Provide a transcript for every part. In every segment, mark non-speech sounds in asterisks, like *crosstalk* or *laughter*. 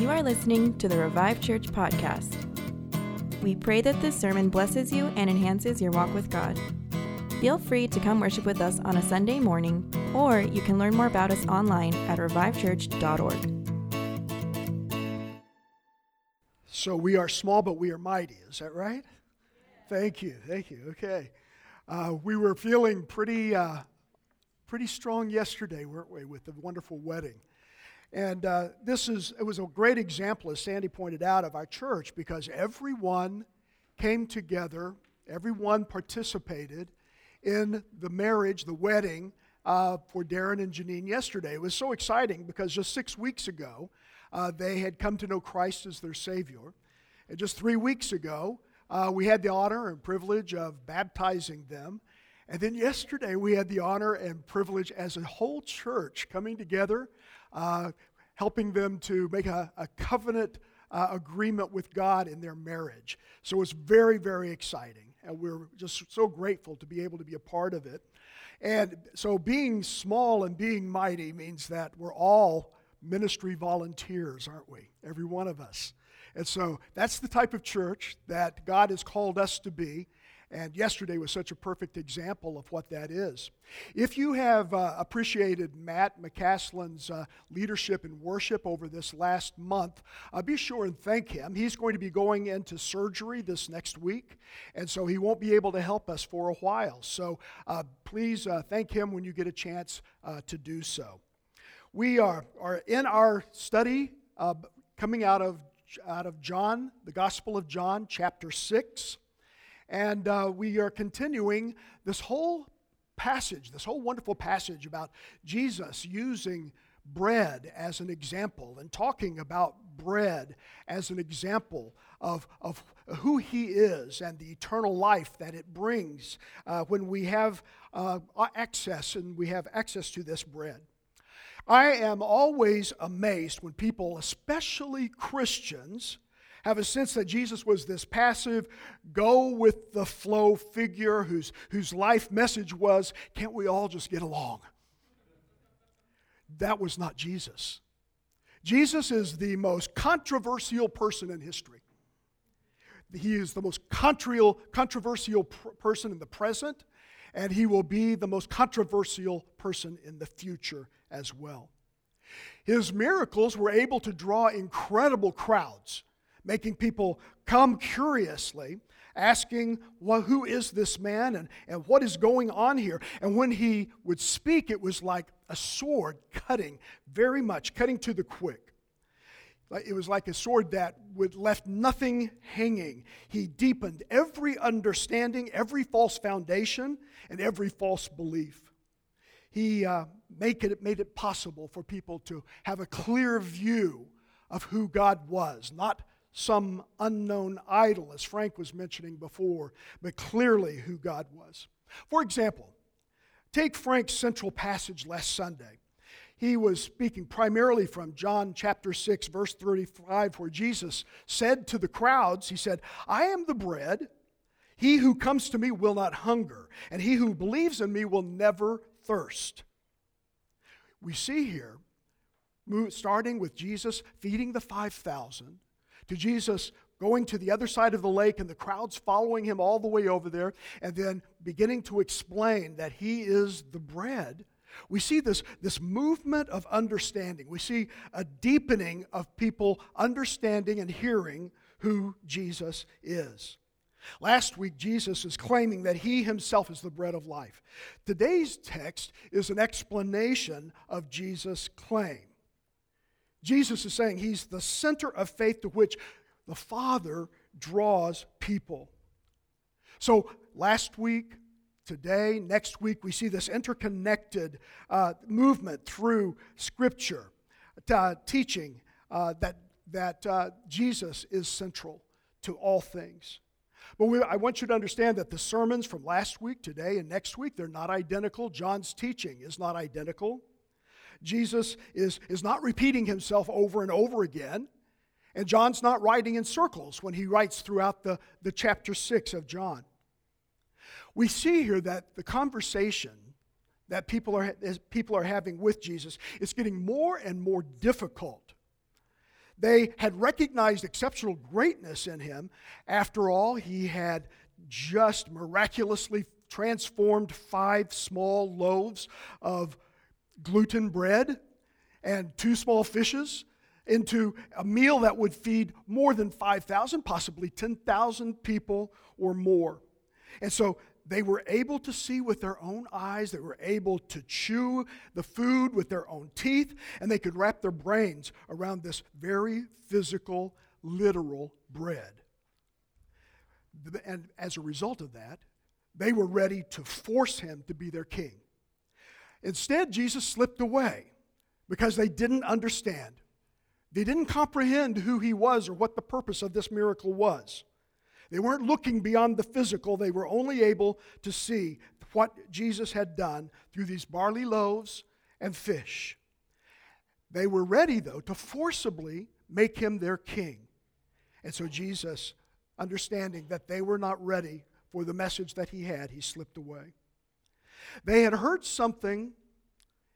You are listening to the Revive Church podcast. We pray that this sermon blesses you and enhances your walk with God. Feel free to come worship with us on a Sunday morning, or you can learn more about us online at revivechurch.org. So we are small, but we are mighty. Is that right? Thank you. Thank you. Okay. Uh, we were feeling pretty, uh, pretty strong yesterday, weren't we, with the wonderful wedding. And uh, this is, it was a great example, as Sandy pointed out, of our church because everyone came together, everyone participated in the marriage, the wedding uh, for Darren and Janine yesterday. It was so exciting because just six weeks ago, uh, they had come to know Christ as their Savior. And just three weeks ago, uh, we had the honor and privilege of baptizing them. And then yesterday, we had the honor and privilege as a whole church coming together, uh, helping them to make a, a covenant uh, agreement with God in their marriage. So it's very, very exciting. And we're just so grateful to be able to be a part of it. And so being small and being mighty means that we're all ministry volunteers, aren't we? Every one of us. And so that's the type of church that God has called us to be. And yesterday was such a perfect example of what that is. If you have uh, appreciated Matt McCaslin's uh, leadership and worship over this last month, uh, be sure and thank him. He's going to be going into surgery this next week, and so he won't be able to help us for a while. So uh, please uh, thank him when you get a chance uh, to do so. We are, are in our study coming out of out of John, the Gospel of John, chapter 6. And uh, we are continuing this whole passage, this whole wonderful passage about Jesus using bread as an example and talking about bread as an example of, of who he is and the eternal life that it brings uh, when we have uh, access and we have access to this bread. I am always amazed when people, especially Christians, have a sense that Jesus was this passive, go with the flow figure whose, whose life message was, can't we all just get along? That was not Jesus. Jesus is the most controversial person in history. He is the most controversial person in the present, and he will be the most controversial person in the future as well. His miracles were able to draw incredible crowds, making people come curiously, asking, well, Who is this man and, and what is going on here? And when he would speak, it was like a sword cutting, very much, cutting to the quick. It was like a sword that would left nothing hanging. He deepened every understanding, every false foundation, and every false belief. He uh, make it, made it possible for people to have a clear view of who God was, not some unknown idol, as Frank was mentioning before, but clearly who God was. For example, take Frank's central passage last Sunday he was speaking primarily from John chapter 6, verse 35, where Jesus said to the crowds, He said, I am the bread. He who comes to me will not hunger, and he who believes in me will never thirst. We see here, starting with Jesus feeding the 5,000, to Jesus going to the other side of the lake and the crowds following him all the way over there, and then beginning to explain that he is the bread we see this, this movement of understanding. We see a deepening of people understanding and hearing who Jesus is. Last week, Jesus is claiming that he himself is the bread of life. Today's text is an explanation of Jesus' claim. Jesus is saying he's the center of faith to which the Father draws people. So, last week, today, next week, we see this interconnected uh, movement through Scripture, uh, teaching uh, that, that uh, Jesus is central to all things. But we, I want you to understand that the sermons from last week, today, and next week, they're not identical. John's teaching is not identical. Jesus is, is not repeating himself over and over again. And John's not writing in circles when he writes throughout the, the chapter 6 of John we see here that the conversation that people are, people are having with Jesus is getting more and more difficult. They had recognized exceptional greatness in him. After all, he had just miraculously transformed five small loaves of gluten bread and two small fishes into a meal that would feed more than 5,000, possibly 10,000 people or more. And so they were able to see with their own eyes, they were able to chew the food with their own teeth, and they could wrap their brains around this very physical, literal bread. And as a result of that, they were ready to force him to be their king. Instead, Jesus slipped away because they didn't understand. They didn't comprehend who he was or what the purpose of this miracle was. They weren't looking beyond the physical, they were only able to see what Jesus had done through these barley loaves and fish. They were ready, though, to forcibly make him their king. And so Jesus, understanding that they were not ready for the message that he had, he slipped away. They had heard something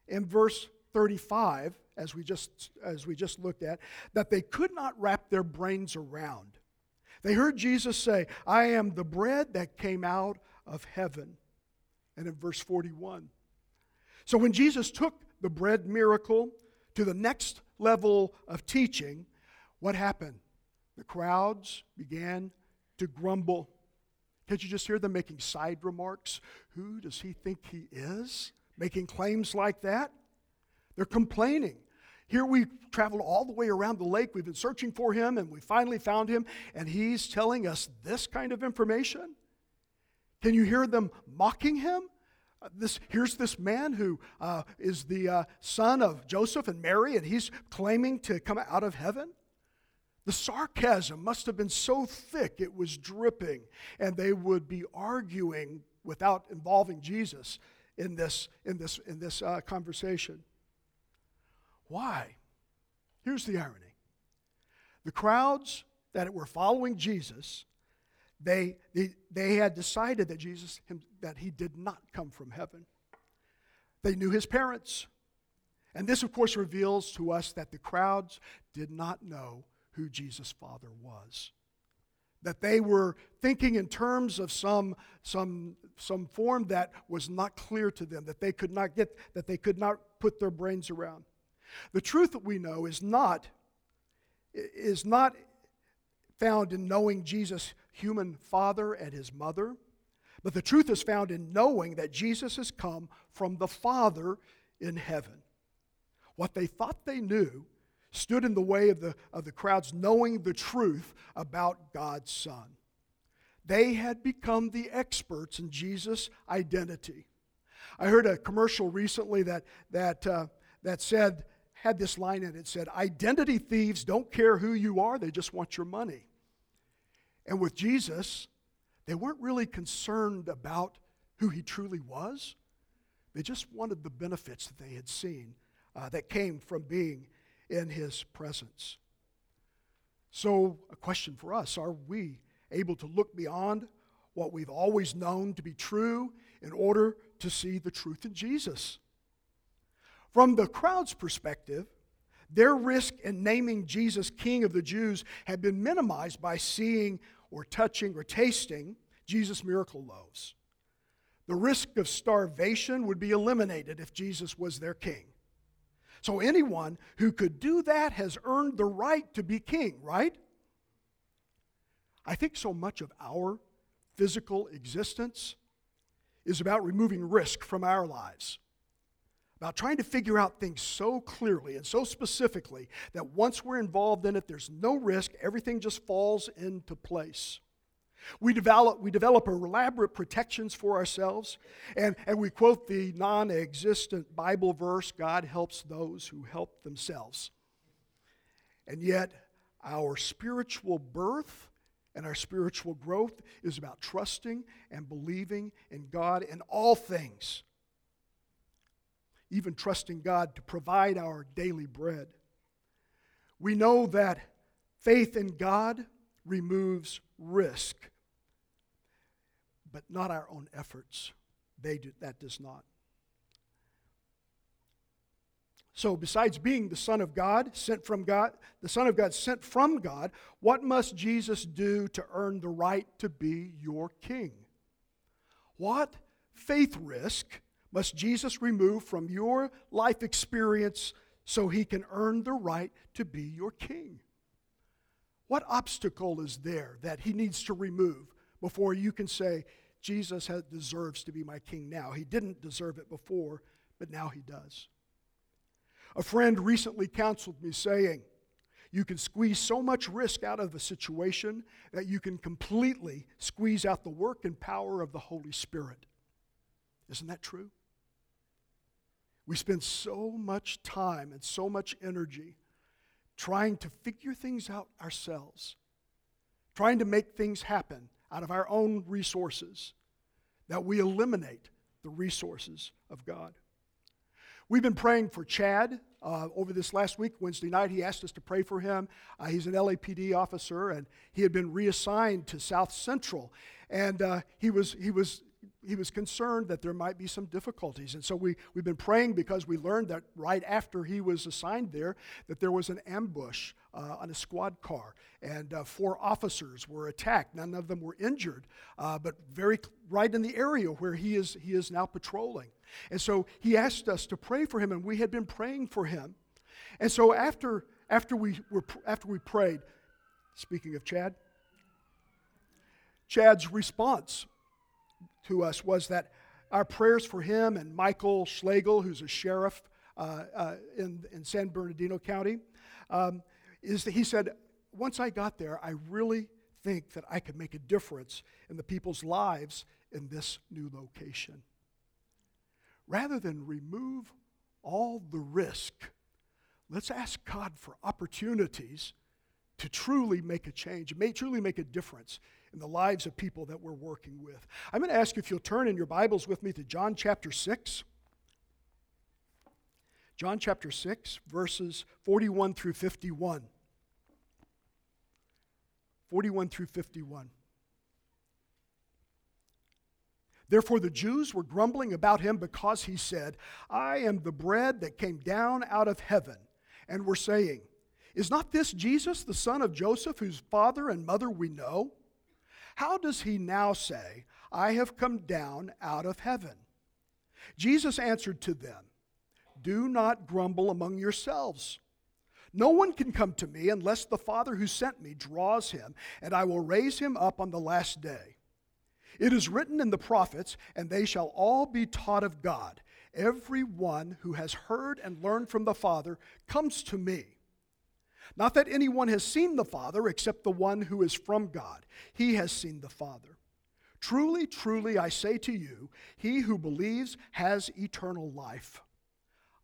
in verse 35, as we just, as we just looked at, that they could not wrap their brains around. They heard Jesus say, I am the bread that came out of heaven. And in verse 41. So when Jesus took the bread miracle to the next level of teaching, what happened? The crowds began to grumble. Can't you just hear them making side remarks? Who does he think he is? Making claims like that? They're complaining. Here we traveled all the way around the lake. We've been searching for him and we finally found him, and he's telling us this kind of information. Can you hear them mocking him? Uh, this, here's this man who uh, is the uh, son of Joseph and Mary, and he's claiming to come out of heaven. The sarcasm must have been so thick it was dripping, and they would be arguing without involving Jesus in this, in this, in this uh, conversation. Why? Here's the irony the crowds that were following Jesus, they, they, they had decided that Jesus, him, that he did not come from heaven. They knew his parents. And this, of course, reveals to us that the crowds did not know who Jesus' father was. That they were thinking in terms of some, some, some form that was not clear to them, that they could not get, that they could not put their brains around. The truth that we know is not, is not found in knowing Jesus' human father and his mother, but the truth is found in knowing that Jesus has come from the Father in heaven. What they thought they knew stood in the way of the, of the crowds knowing the truth about God's Son. They had become the experts in Jesus' identity. I heard a commercial recently that, that, uh, that said had this line in it. said, Identity thieves don't care who you are, they just want your money. And with Jesus, they weren't really concerned about who he truly was. They just wanted the benefits that they had seen uh, that came from being in his presence. So, a question for us are we able to look beyond what we've always known to be true in order to see the truth in Jesus? From the crowd's perspective, their risk in naming Jesus King of the Jews had been minimized by seeing or touching or tasting Jesus' miracle loaves. The risk of starvation would be eliminated if Jesus was their king. So anyone who could do that has earned the right to be king, right? I think so much of our physical existence is about removing risk from our lives about trying to figure out things so clearly and so specifically that once we're involved in it, there's no risk, everything just falls into place. We develop, we develop elaborate protections for ourselves, and, and we quote the non existent Bible verse God helps those who help themselves. And yet, our spiritual birth and our spiritual growth is about trusting and believing in God in all things even trusting God to provide our daily bread. We know that faith in God removes risk, but not our own efforts. They do, that does not. So, besides being the Son of God, sent from God, the Son of God sent from God, what must Jesus do to earn the right to be your king? What faith risk must Jesus remove from your life experience so he can earn the right to be your king? What obstacle is there that he needs to remove before you can say, Jesus has, deserves to be my king now? He didn't deserve it before, but now he does. A friend recently counseled me saying, You can squeeze so much risk out of a situation that you can completely squeeze out the work and power of the Holy Spirit. Isn't that true? We spend so much time and so much energy trying to figure things out ourselves, trying to make things happen out of our own resources, that we eliminate the resources of God. We've been praying for Chad uh, over this last week, Wednesday night. He asked us to pray for him. Uh, he's an LAPD officer, and he had been reassigned to South Central. And uh, he, was, he, was, he was concerned that there might be some difficulties. And so we, we've been praying because we learned that right after he was assigned there, that there was an ambush uh, on a squad car. And uh, four officers were attacked. None of them were injured, uh, but very right in the area where he is, he is now patrolling. And so he asked us to pray for him, and we had been praying for him. And so after, after, we, were, after we prayed, speaking of Chad, Chad's response to us was that our prayers for him and Michael Schlegel, who's a sheriff uh, uh, in, in San Bernardino County, um, is that he said, Once I got there, I really think that I could make a difference in the people's lives in this new location. Rather than remove all the risk, let's ask God for opportunities to truly make a change, may truly make a difference in the lives of people that we're working with. I'm going to ask you if you'll turn in your Bibles with me to John chapter 6. John chapter 6, verses 41 through 51. 41 through 51. Therefore, the Jews were grumbling about him because he said, I am the bread that came down out of heaven, and were saying, Is not this Jesus, the son of Joseph, whose father and mother we know? How does he now say, I have come down out of heaven? Jesus answered to them, Do not grumble among yourselves. No one can come to me unless the Father who sent me draws him, and I will raise him up on the last day. It is written in the prophets, and they shall all be taught of God. Every one who has heard and learned from the Father comes to me. Not that anyone has seen the Father except the one who is from God. He has seen the Father. Truly, truly, I say to you, he who believes has eternal life.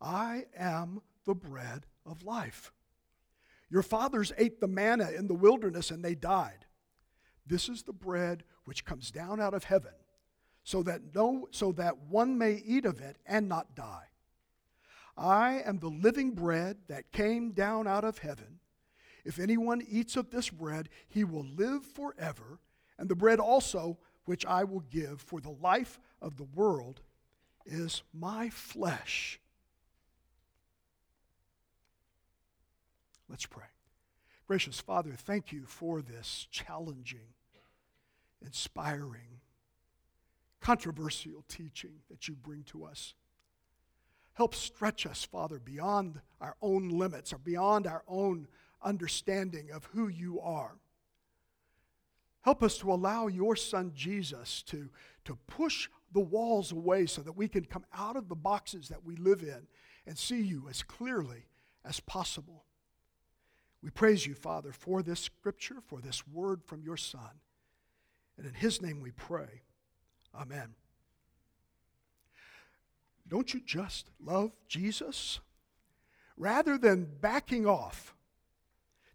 I am the bread of life. Your fathers ate the manna in the wilderness and they died. This is the bread which comes down out of heaven, so that no so that one may eat of it and not die. I am the living bread that came down out of heaven. If anyone eats of this bread, he will live forever, and the bread also which I will give for the life of the world is my flesh. Let's pray. Gracious Father, thank you for this challenging inspiring, controversial teaching that you bring to us. Help stretch us, Father, beyond our own limits or beyond our own understanding of who you are. Help us to allow your Son Jesus to, to push the walls away so that we can come out of the boxes that we live in and see you as clearly as possible. We praise you, Father, for this scripture, for this word from your Son. And in his name we pray. Amen. Don't you just love Jesus? Rather than backing off,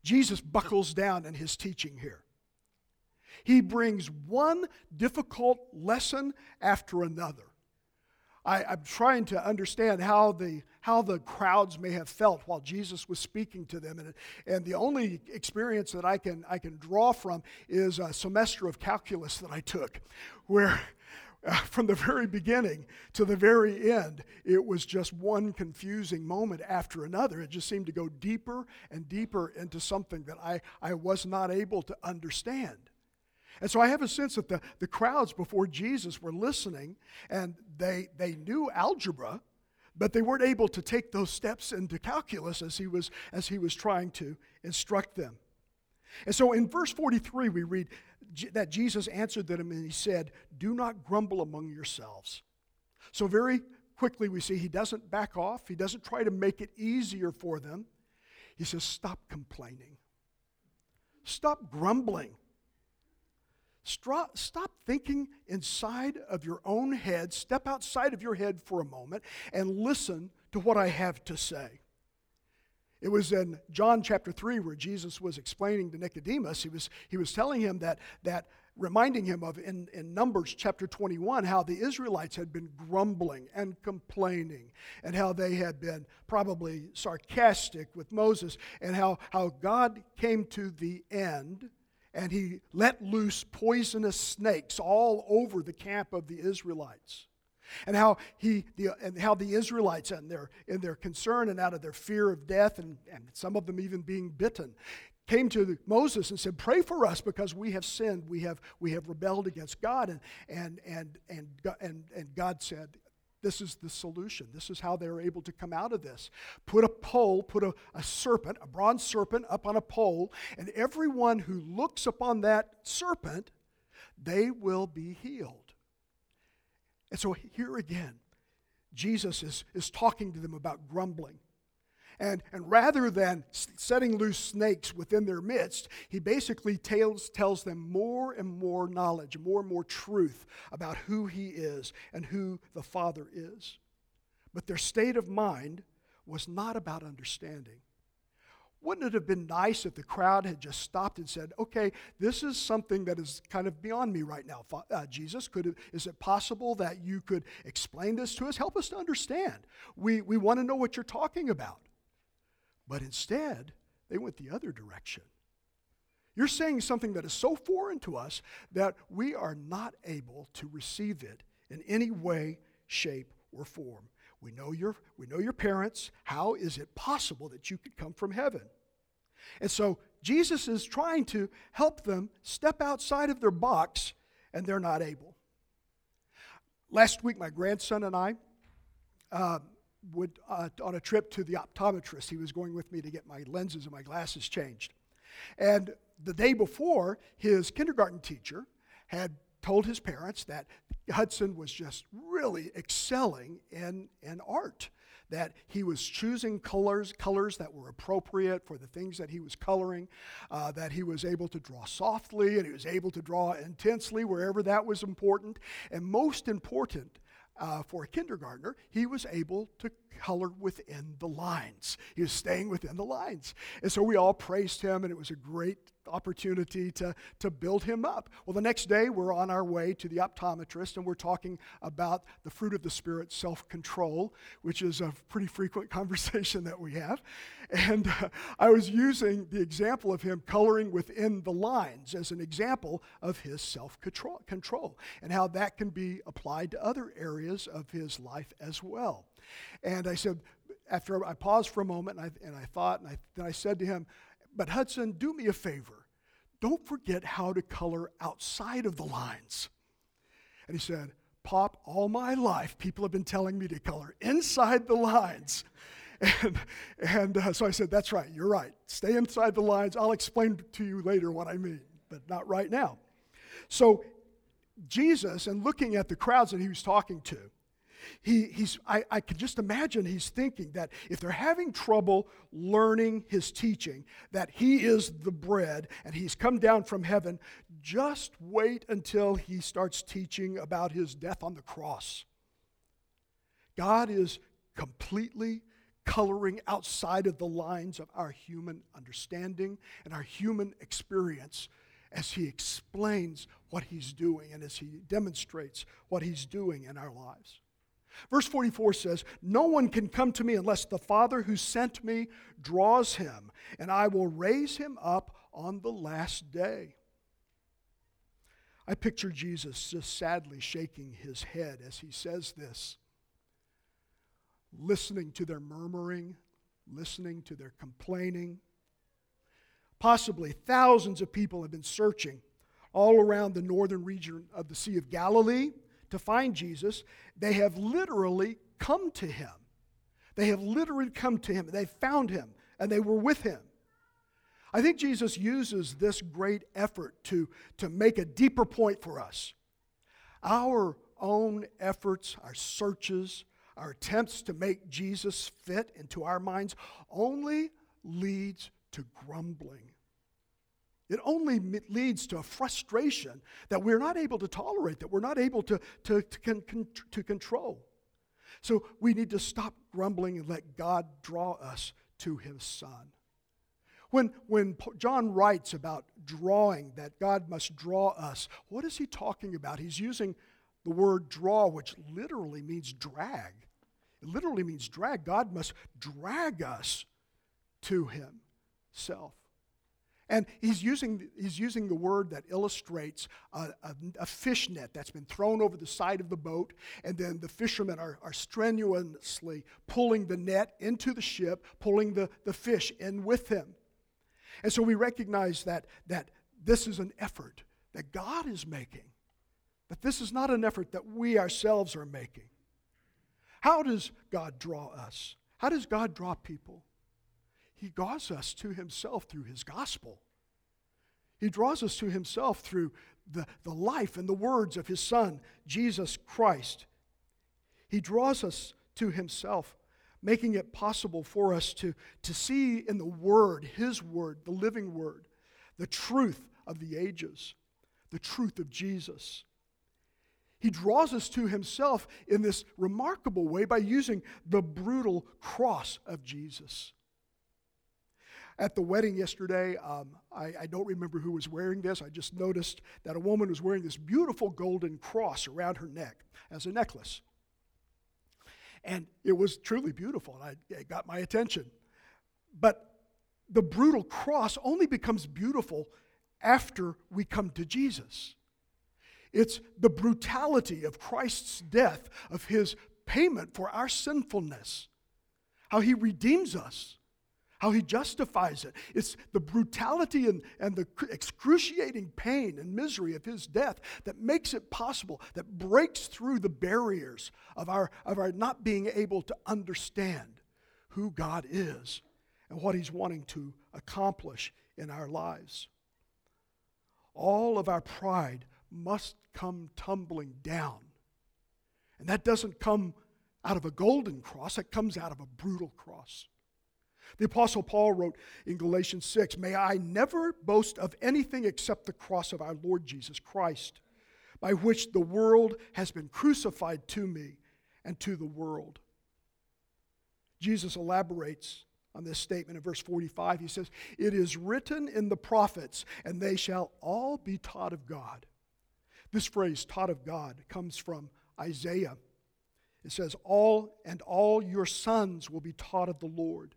Jesus buckles down in his teaching here. He brings one difficult lesson after another. I, am trying to understand how the, how the crowds may have felt while Jesus was speaking to them. And, and the only experience that I can, I can draw from is a semester of calculus that I took, where, *laughs* from the very beginning to the very end, it was just one confusing moment after another. It just seemed to go deeper and deeper into something that I, I was not able to understand. And so I have a sense that the, the crowds before Jesus were listening and they, they knew algebra, but they weren't able to take those steps into calculus as he was, as he was trying to instruct them. And so in verse 43, we read that Jesus answered them and he said, Do not grumble among yourselves. So, very quickly, we see he doesn't back off, he doesn't try to make it easier for them. He says, Stop complaining, stop grumbling. Stop thinking inside of your own head. Step outside of your head for a moment and listen to what I have to say. It was in John chapter 3 where Jesus was explaining to Nicodemus, he was, he was telling him that, that reminding him of in, in Numbers chapter 21 how the Israelites had been grumbling and complaining, and how they had been probably sarcastic with Moses, and how, how God came to the end and he let loose poisonous snakes all over the camp of the Israelites and how he the, and how the Israelites in their in their concern and out of their fear of death and, and some of them even being bitten came to Moses and said, Pray for us because we have sinned. We have, we have rebelled against God. And, and, and, and, and, and God said, This is the solution. This is how they're able to come out of this. Put a pole, put a, a serpent, a bronze serpent up on a pole, and everyone who looks upon that serpent, they will be healed. And so here again, Jesus is, is talking to them about grumbling. And, and rather than setting loose snakes within their midst, he basically tells, tells them more and more knowledge, more and more truth about who he is and who the Father is. But their state of mind was not about understanding. Wouldn't it have been nice if the crowd had just stopped and said, okay, this is something that is kind of beyond me right now. Uh, Jesus, could is it possible that you could explain this to us? Help us to understand. We, we want to know what you're talking about. But instead, they went the other direction. You're saying something that is so foreign to us that we are not able to receive it in any way, shape, or form. We know your, we know your parents. How is it possible that you could come from heaven? And so Jesus is trying to help them step outside of their box, and they're not able. Last week, my grandson and I uh, would, uh, on a trip to the optometrist. He was going with me to get my lenses and my glasses changed. And the day before, his kindergarten teacher had told his parents that Hudson was just really excelling in, in art. That he was choosing colors, colors that were appropriate for the things that he was coloring, uh, that he was able to draw softly and he was able to draw intensely wherever that was important. And most important, uh, for a kindergartner, he was able to color within the lines. He was staying within the lines. And so we all praised him, and it was a great opportunity to, to build him up. Well, the next day, we're on our way to the optometrist, and we're talking about the fruit of the Spirit, self control, which is a pretty frequent *laughs* conversation that we have. And uh, I was using the example of him coloring within the lines as an example of his self control and how that can be applied to other areas of his life as well. And I said, after I paused for a moment and I, and I thought, and I, then I said to him, But Hudson, do me a favor. Don't forget how to color outside of the lines. And he said, Pop, all my life, people have been telling me to color inside the lines. *laughs* And, and uh, so I said, That's right, you're right. Stay inside the lines. I'll explain to you later what I mean, but not right now. So, Jesus, and looking at the crowds that he was talking to, he, he's, I, I can just imagine he's thinking that if they're having trouble learning his teaching, that he is the bread and he's come down from heaven, just wait until he starts teaching about his death on the cross. God is completely coloring outside of the lines of our human understanding and our human experience as he explains what he's doing and as he demonstrates what he's doing in our lives. Verse 44 says, No one can come to me unless the Father who sent me draws him, and I will raise him up on the last day. I picture Jesus just sadly shaking his head as he says this, listening to their murmuring, listening to their complaining. Possibly thousands of people have been searching all around the northern region of the Sea of Galilee to find Jesus. They have literally come to him. They have literally come to him. They found him and they were with him. I think Jesus uses this great effort to, to make a deeper point for us. Our own efforts, our searches, our attempts to make Jesus fit into our minds only leads to grumbling. It only leads to a frustration that we're not able to tolerate, that we're not able to, to, to, con, to control. So we need to stop grumbling and let God draw us to his Son. When, when John writes about drawing, that God must draw us, what is he talking about? He's using the word draw, which literally means drag. It literally means drag. God must drag us to himself. And he's using, he's using the word that illustrates a, a, a, fish net that's been thrown over the side of the boat, and then the fishermen are, are strenuously pulling the net into the ship, pulling the, the fish in with them. And so we recognize that, that this is an effort that God is making, that this is not an effort that we ourselves are making. How does God draw us? How does God draw people? He draws us to Himself through His gospel. He draws us to Himself through the, the life and the words of His Son, Jesus Christ. He draws us to Himself making it possible for us to, to see in the Word, His Word, the living Word, the truth of the ages, the truth of Jesus. He draws us to Himself in this remarkable way by using the brutal cross of Jesus. At the wedding yesterday, um, I, I, don't remember who was wearing this. I just noticed that a woman was wearing this beautiful golden cross around her neck as a necklace. And it was truly beautiful, and I, it got my attention. But the brutal cross only becomes beautiful after we come to Jesus. It's the brutality of Christ's death, of his payment for our sinfulness, how he redeems us how he justifies it. It's the brutality and, and the excruciating pain and misery of his death that makes it possible, that breaks through the barriers of our, of our not being able to understand who God is and what he's wanting to accomplish in our lives. All of our pride must come tumbling down. And that doesn't come out of a golden cross, it comes out of a brutal cross. The Apostle Paul wrote in Galatians 6 May I never boast of anything except the cross of our Lord Jesus Christ, by which the world has been crucified to me and to the world. Jesus elaborates on this statement in verse 45. He says, It is written in the prophets, and they shall all be taught of God. This phrase, taught of God, comes from Isaiah. It says, All and all your sons will be taught of the Lord.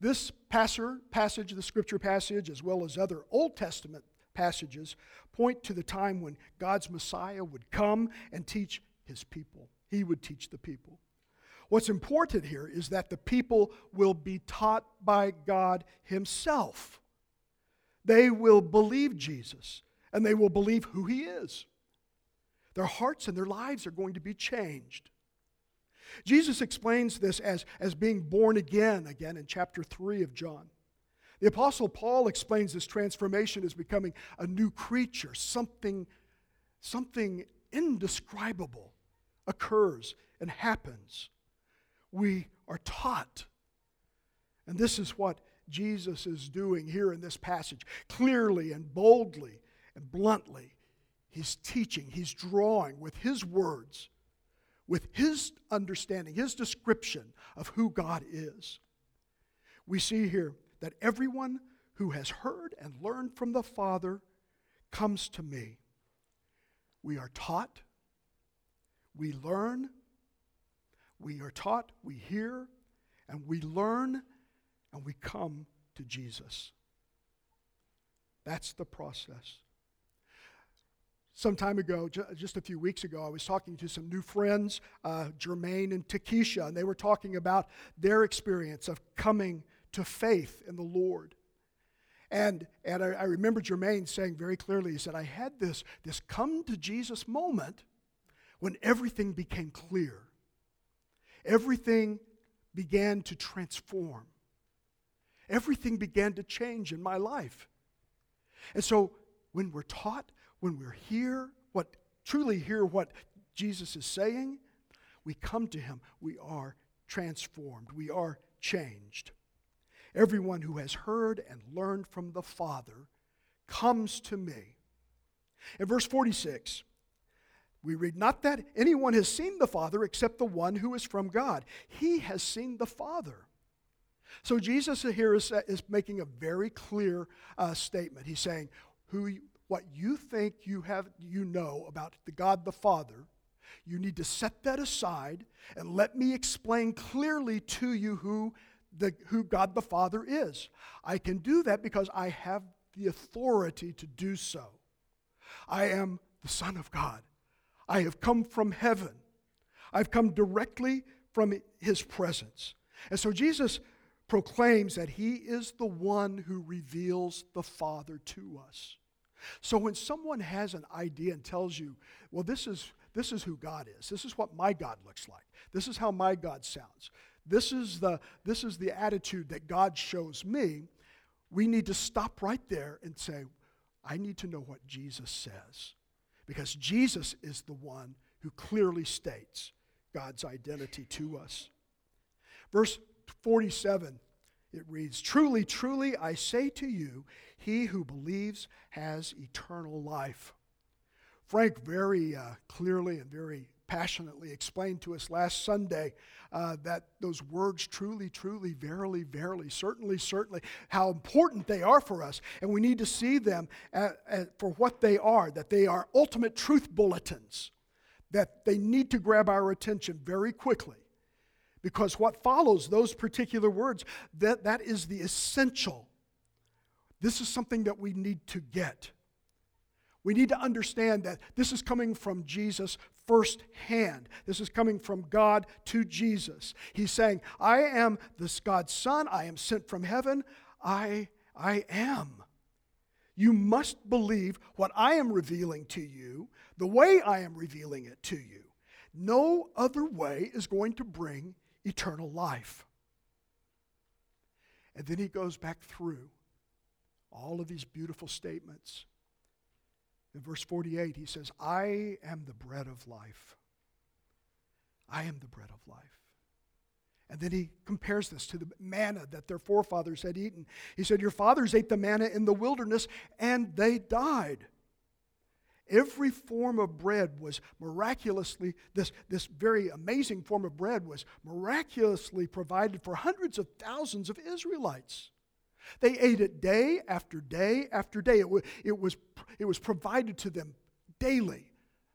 This passer, passage, the scripture passage, as well as other Old Testament passages, point to the time when God's Messiah would come and teach his people. He would teach the people. What's important here is that the people will be taught by God Himself. They will believe Jesus and they will believe who He is. Their hearts and their lives are going to be changed. Jesus explains this as, as being born again, again in chapter 3 of John. The Apostle Paul explains this transformation as becoming a new creature, something, something indescribable occurs and happens. We are taught. And this is what Jesus is doing here in this passage. Clearly and boldly and bluntly, he's teaching, he's drawing with his words with his understanding, his description of who God is. We see here that everyone who has heard and learned from the Father comes to me. We are taught, we learn, we are taught, we hear, and we learn, and we come to Jesus. That's the process. Some time ago, just a few weeks ago, I was talking to some new friends, uh, Jermaine and Takesha, and they were talking about their experience of coming to faith in the Lord. And, and I, I remember Jermaine saying very clearly, he said, I had this, this come to Jesus moment when everything became clear. Everything began to transform. Everything began to change in my life. And so when we're taught, when we're here, what truly hear what Jesus is saying, we come to him, we are transformed, we are changed. Everyone who has heard and learned from the Father comes to me. In verse 46, we read, Not that anyone has seen the Father except the one who is from God. He has seen the Father. So Jesus here is, is making a very clear uh, statement. He's saying, who, what you think you, have, you know about the God the Father, you need to set that aside and let me explain clearly to you who the, who God the Father is. I can do that because I have the authority to do so. I am the Son of God. I have come from heaven. I've come directly from his presence. And so Jesus proclaims that he is the one who reveals the Father to us. So when someone has an idea and tells you, well, this is, this is who God is, this is what my God looks like, this is how my God sounds, this is the, this is the attitude that God shows me, we need to stop right there and say, I need to know what Jesus says. Because Jesus is the one who clearly states God's identity to us. Verse 47, it reads Truly, truly, I say to you, he who believes has eternal life. Frank very uh, clearly and very passionately explained to us last Sunday uh, that those words truly, truly, verily, verily, certainly, certainly, how important they are for us. And we need to see them at, at, for what they are, that they are ultimate truth bulletins, that they need to grab our attention very quickly. Because what follows those particular words, that, that is the essential. This is something that we need to get. We need to understand that this is coming from Jesus firsthand. This is coming from God to Jesus. He's saying, I am this God's Son. I am sent from heaven. I, I am. You must believe what I am revealing to you, the way I am revealing it to you. No other way is going to bring eternal life. And then he goes back through all of these beautiful statements. In verse 48, he says, I am the bread of life. I am the bread of life. And then he compares this to the manna that their forefathers had eaten. He said, Your fathers ate the manna in the wilderness and they died. Every form of bread was miraculously, this, this very amazing form of bread was miraculously provided for hundreds of thousands of Israelites. They ate it day after day after day. It, it, was, it was provided to them daily,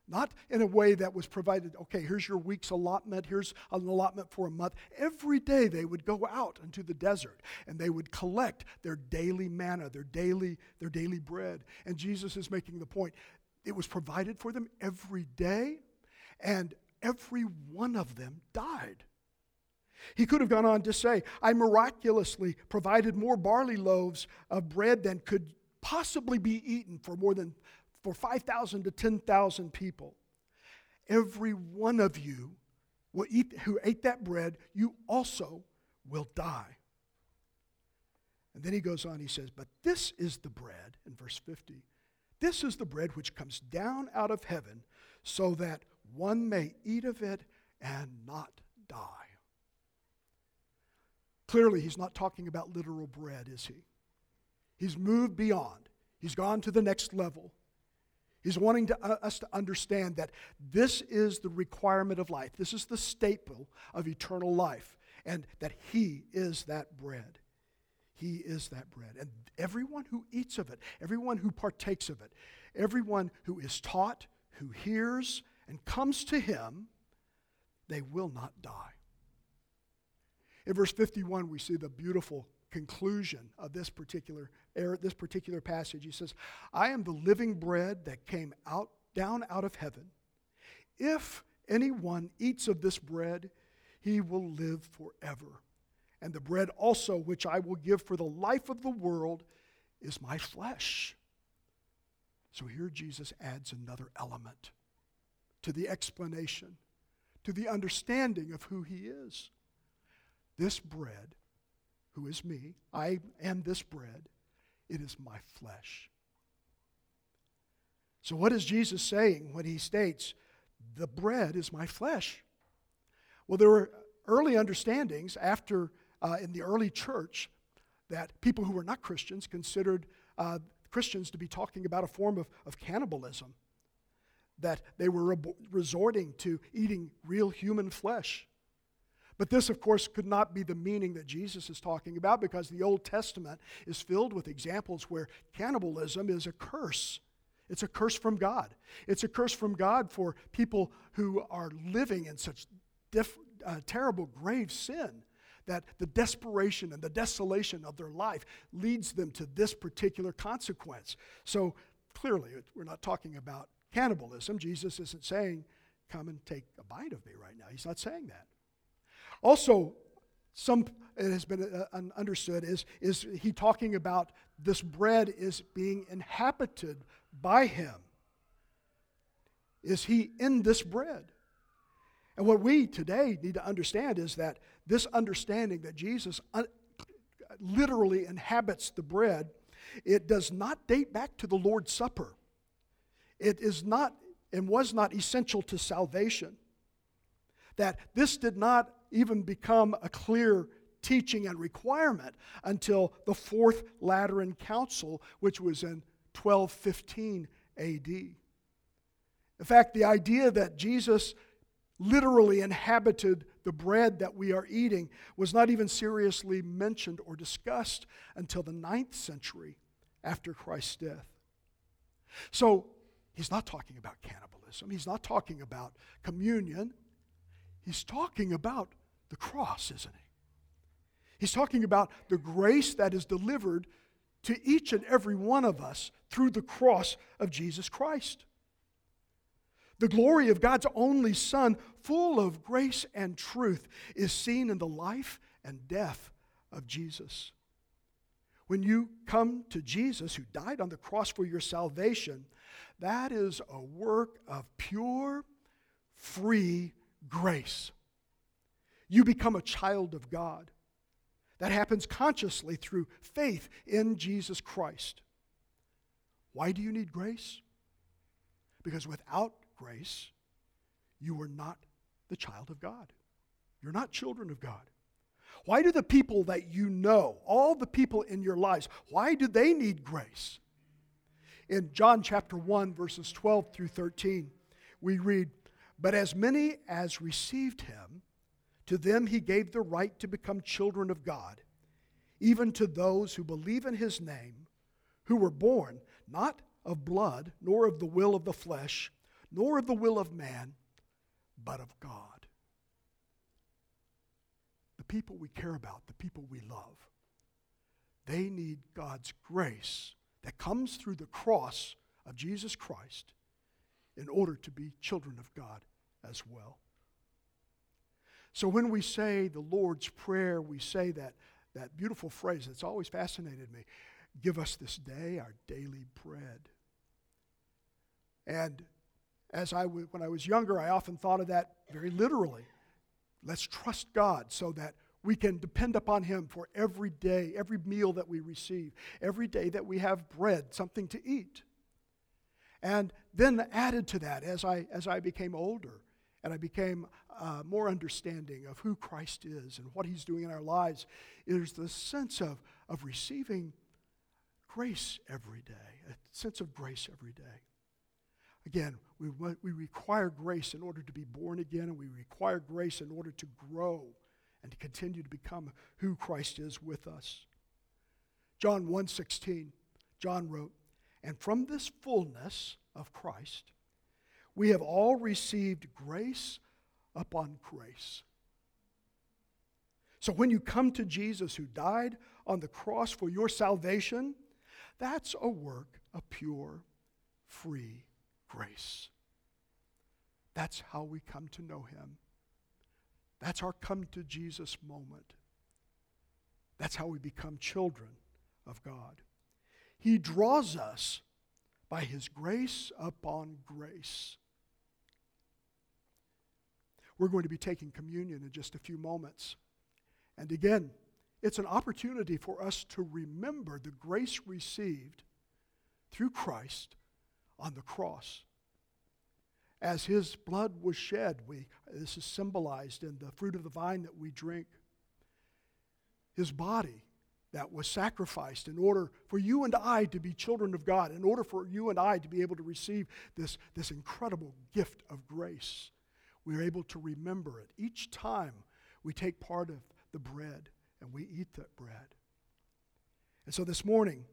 not in a way that was provided, okay, here's your week's allotment, here's an allotment for a month. Every day they would go out into the desert and they would collect their daily manna, their daily, their daily bread. And Jesus is making the point it was provided for them every day, and every one of them died. He could have gone on to say, I miraculously provided more barley loaves of bread than could possibly be eaten for more than for 5,000 to 10,000 people. Every one of you will eat, who ate that bread, you also will die. And then he goes on, he says, But this is the bread, in verse 50, this is the bread which comes down out of heaven, so that one may eat of it and not die. Clearly, he's not talking about literal bread, is he? He's moved beyond, he's gone to the next level. He's wanting to, uh, us to understand that this is the requirement of life. This is the staple of eternal life, and that He is that bread. He is that bread. And everyone who eats of it, everyone who partakes of it, everyone who is taught, who hears, and comes to Him, they will not die. In verse 51, we see the beautiful conclusion of this particular, er, this particular passage. He says, I am the living bread that came out down out of heaven. If anyone eats of this bread, he will live forever. And the bread also, which I will give for the life of the world, is my flesh. So here Jesus adds another element to the explanation, to the understanding of who he is. This bread, who is me, I am this bread, it is my flesh. So, what is Jesus saying when he states, The bread is my flesh? Well, there were early understandings after, uh, in the early church, that people who were not Christians considered uh, Christians to be talking about a form of, of cannibalism, that they were re- resorting to eating real human flesh. But this, of course, could not be the meaning that Jesus is talking about because the Old Testament is filled with examples where cannibalism is a curse. It's a curse from God. It's a curse from God for people who are living in such diff, uh, terrible, grave sin that the desperation and the desolation of their life leads them to this particular consequence. So clearly, we're not talking about cannibalism. Jesus isn't saying, Come and take a bite of me right now. He's not saying that. Also, some it has been uh, understood is, is he talking about this bread is being inhabited by him? Is he in this bread? And what we today need to understand is that this understanding that Jesus un- literally inhabits the bread, it does not date back to the Lord's Supper. It is not and was not essential to salvation. That this did not even become a clear teaching and requirement until the Fourth Lateran Council, which was in 1215 AD. In fact, the idea that Jesus literally inhabited the bread that we are eating was not even seriously mentioned or discussed until the ninth century after Christ's death. So he's not talking about cannibalism, he's not talking about communion, he's talking about the cross, isn't he? He's talking about the grace that is delivered to each and every one of us through the cross of Jesus Christ. The glory of God's only Son, full of grace and truth, is seen in the life and death of Jesus. When you come to Jesus, who died on the cross for your salvation, that is a work of pure, free grace. You become a child of God. That happens consciously through faith in Jesus Christ. Why do you need grace? Because without grace, you are not the child of God. You're not children of God. Why do the people that you know, all the people in your lives, why do they need grace? In John chapter 1, verses 12 through 13, we read, But as many as received him, to them he gave the right to become children of God, even to those who believe in his name, who were born not of blood, nor of the will of the flesh, nor of the will of man, but of God. The people we care about, the people we love, they need God's grace that comes through the cross of Jesus Christ in order to be children of God as well. So when we say the Lord's Prayer, we say that, that beautiful phrase that's always fascinated me give us this day our daily bread. And as I w- when I was younger, I often thought of that very literally. Let's trust God so that we can depend upon Him for every day, every meal that we receive, every day that we have bread, something to eat. And then added to that, as I, as I became older and I became uh, more understanding of who Christ is and what He's doing in our lives, is the sense of, of receiving grace every day, a sense of grace every day. Again, we, we require grace in order to be born again, and we require grace in order to grow and to continue to become who Christ is with us. John 1:16, John wrote, "And from this fullness of Christ, we have all received grace upon grace." So when you come to Jesus who died on the cross for your salvation, that's a work of pure, free grace. That's how we come to know him. That's our come to Jesus moment. That's how we become children of God. He draws us by his grace upon grace. We're going to be taking communion in just a few moments. And again, it's an opportunity for us to remember the grace received through Christ on the cross. As his blood was shed, we, this is symbolized in the fruit of the vine that we drink. His body that was sacrificed in order for you and I to be children of God, in order for you and I to be able to receive this, this incredible gift of grace. We are able to remember it each time we take part of the bread and we eat that bread. And so this morning,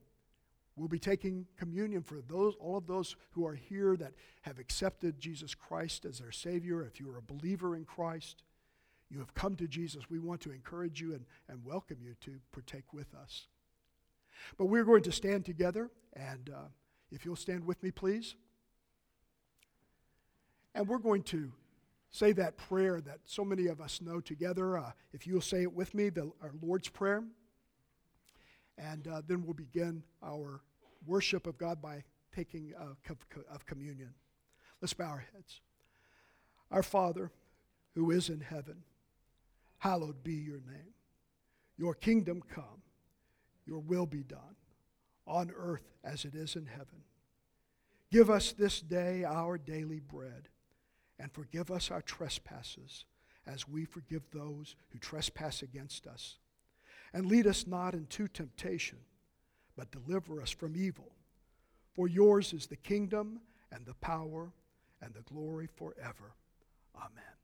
we'll be taking communion for those, all of those who are here that have accepted Jesus Christ as their Savior. If you are a believer in Christ, you have come to Jesus. We want to encourage you and, and welcome you to partake with us. But we're going to stand together, and uh, if you'll stand with me, please. And we're going to say that prayer that so many of us know together. Uh, if you'll say it with me, the, our Lord's Prayer. And uh, then we'll begin our worship of God by taking uh, of communion. Let's bow our heads. Our Father, who is in heaven, hallowed be your name. Your kingdom come, your will be done, on earth as it is in heaven. Give us this day our daily bread and forgive us our trespasses as we forgive those who trespass against us. And lead us not into temptation, but deliver us from evil. For yours is the kingdom and the power and the glory forever. Amen.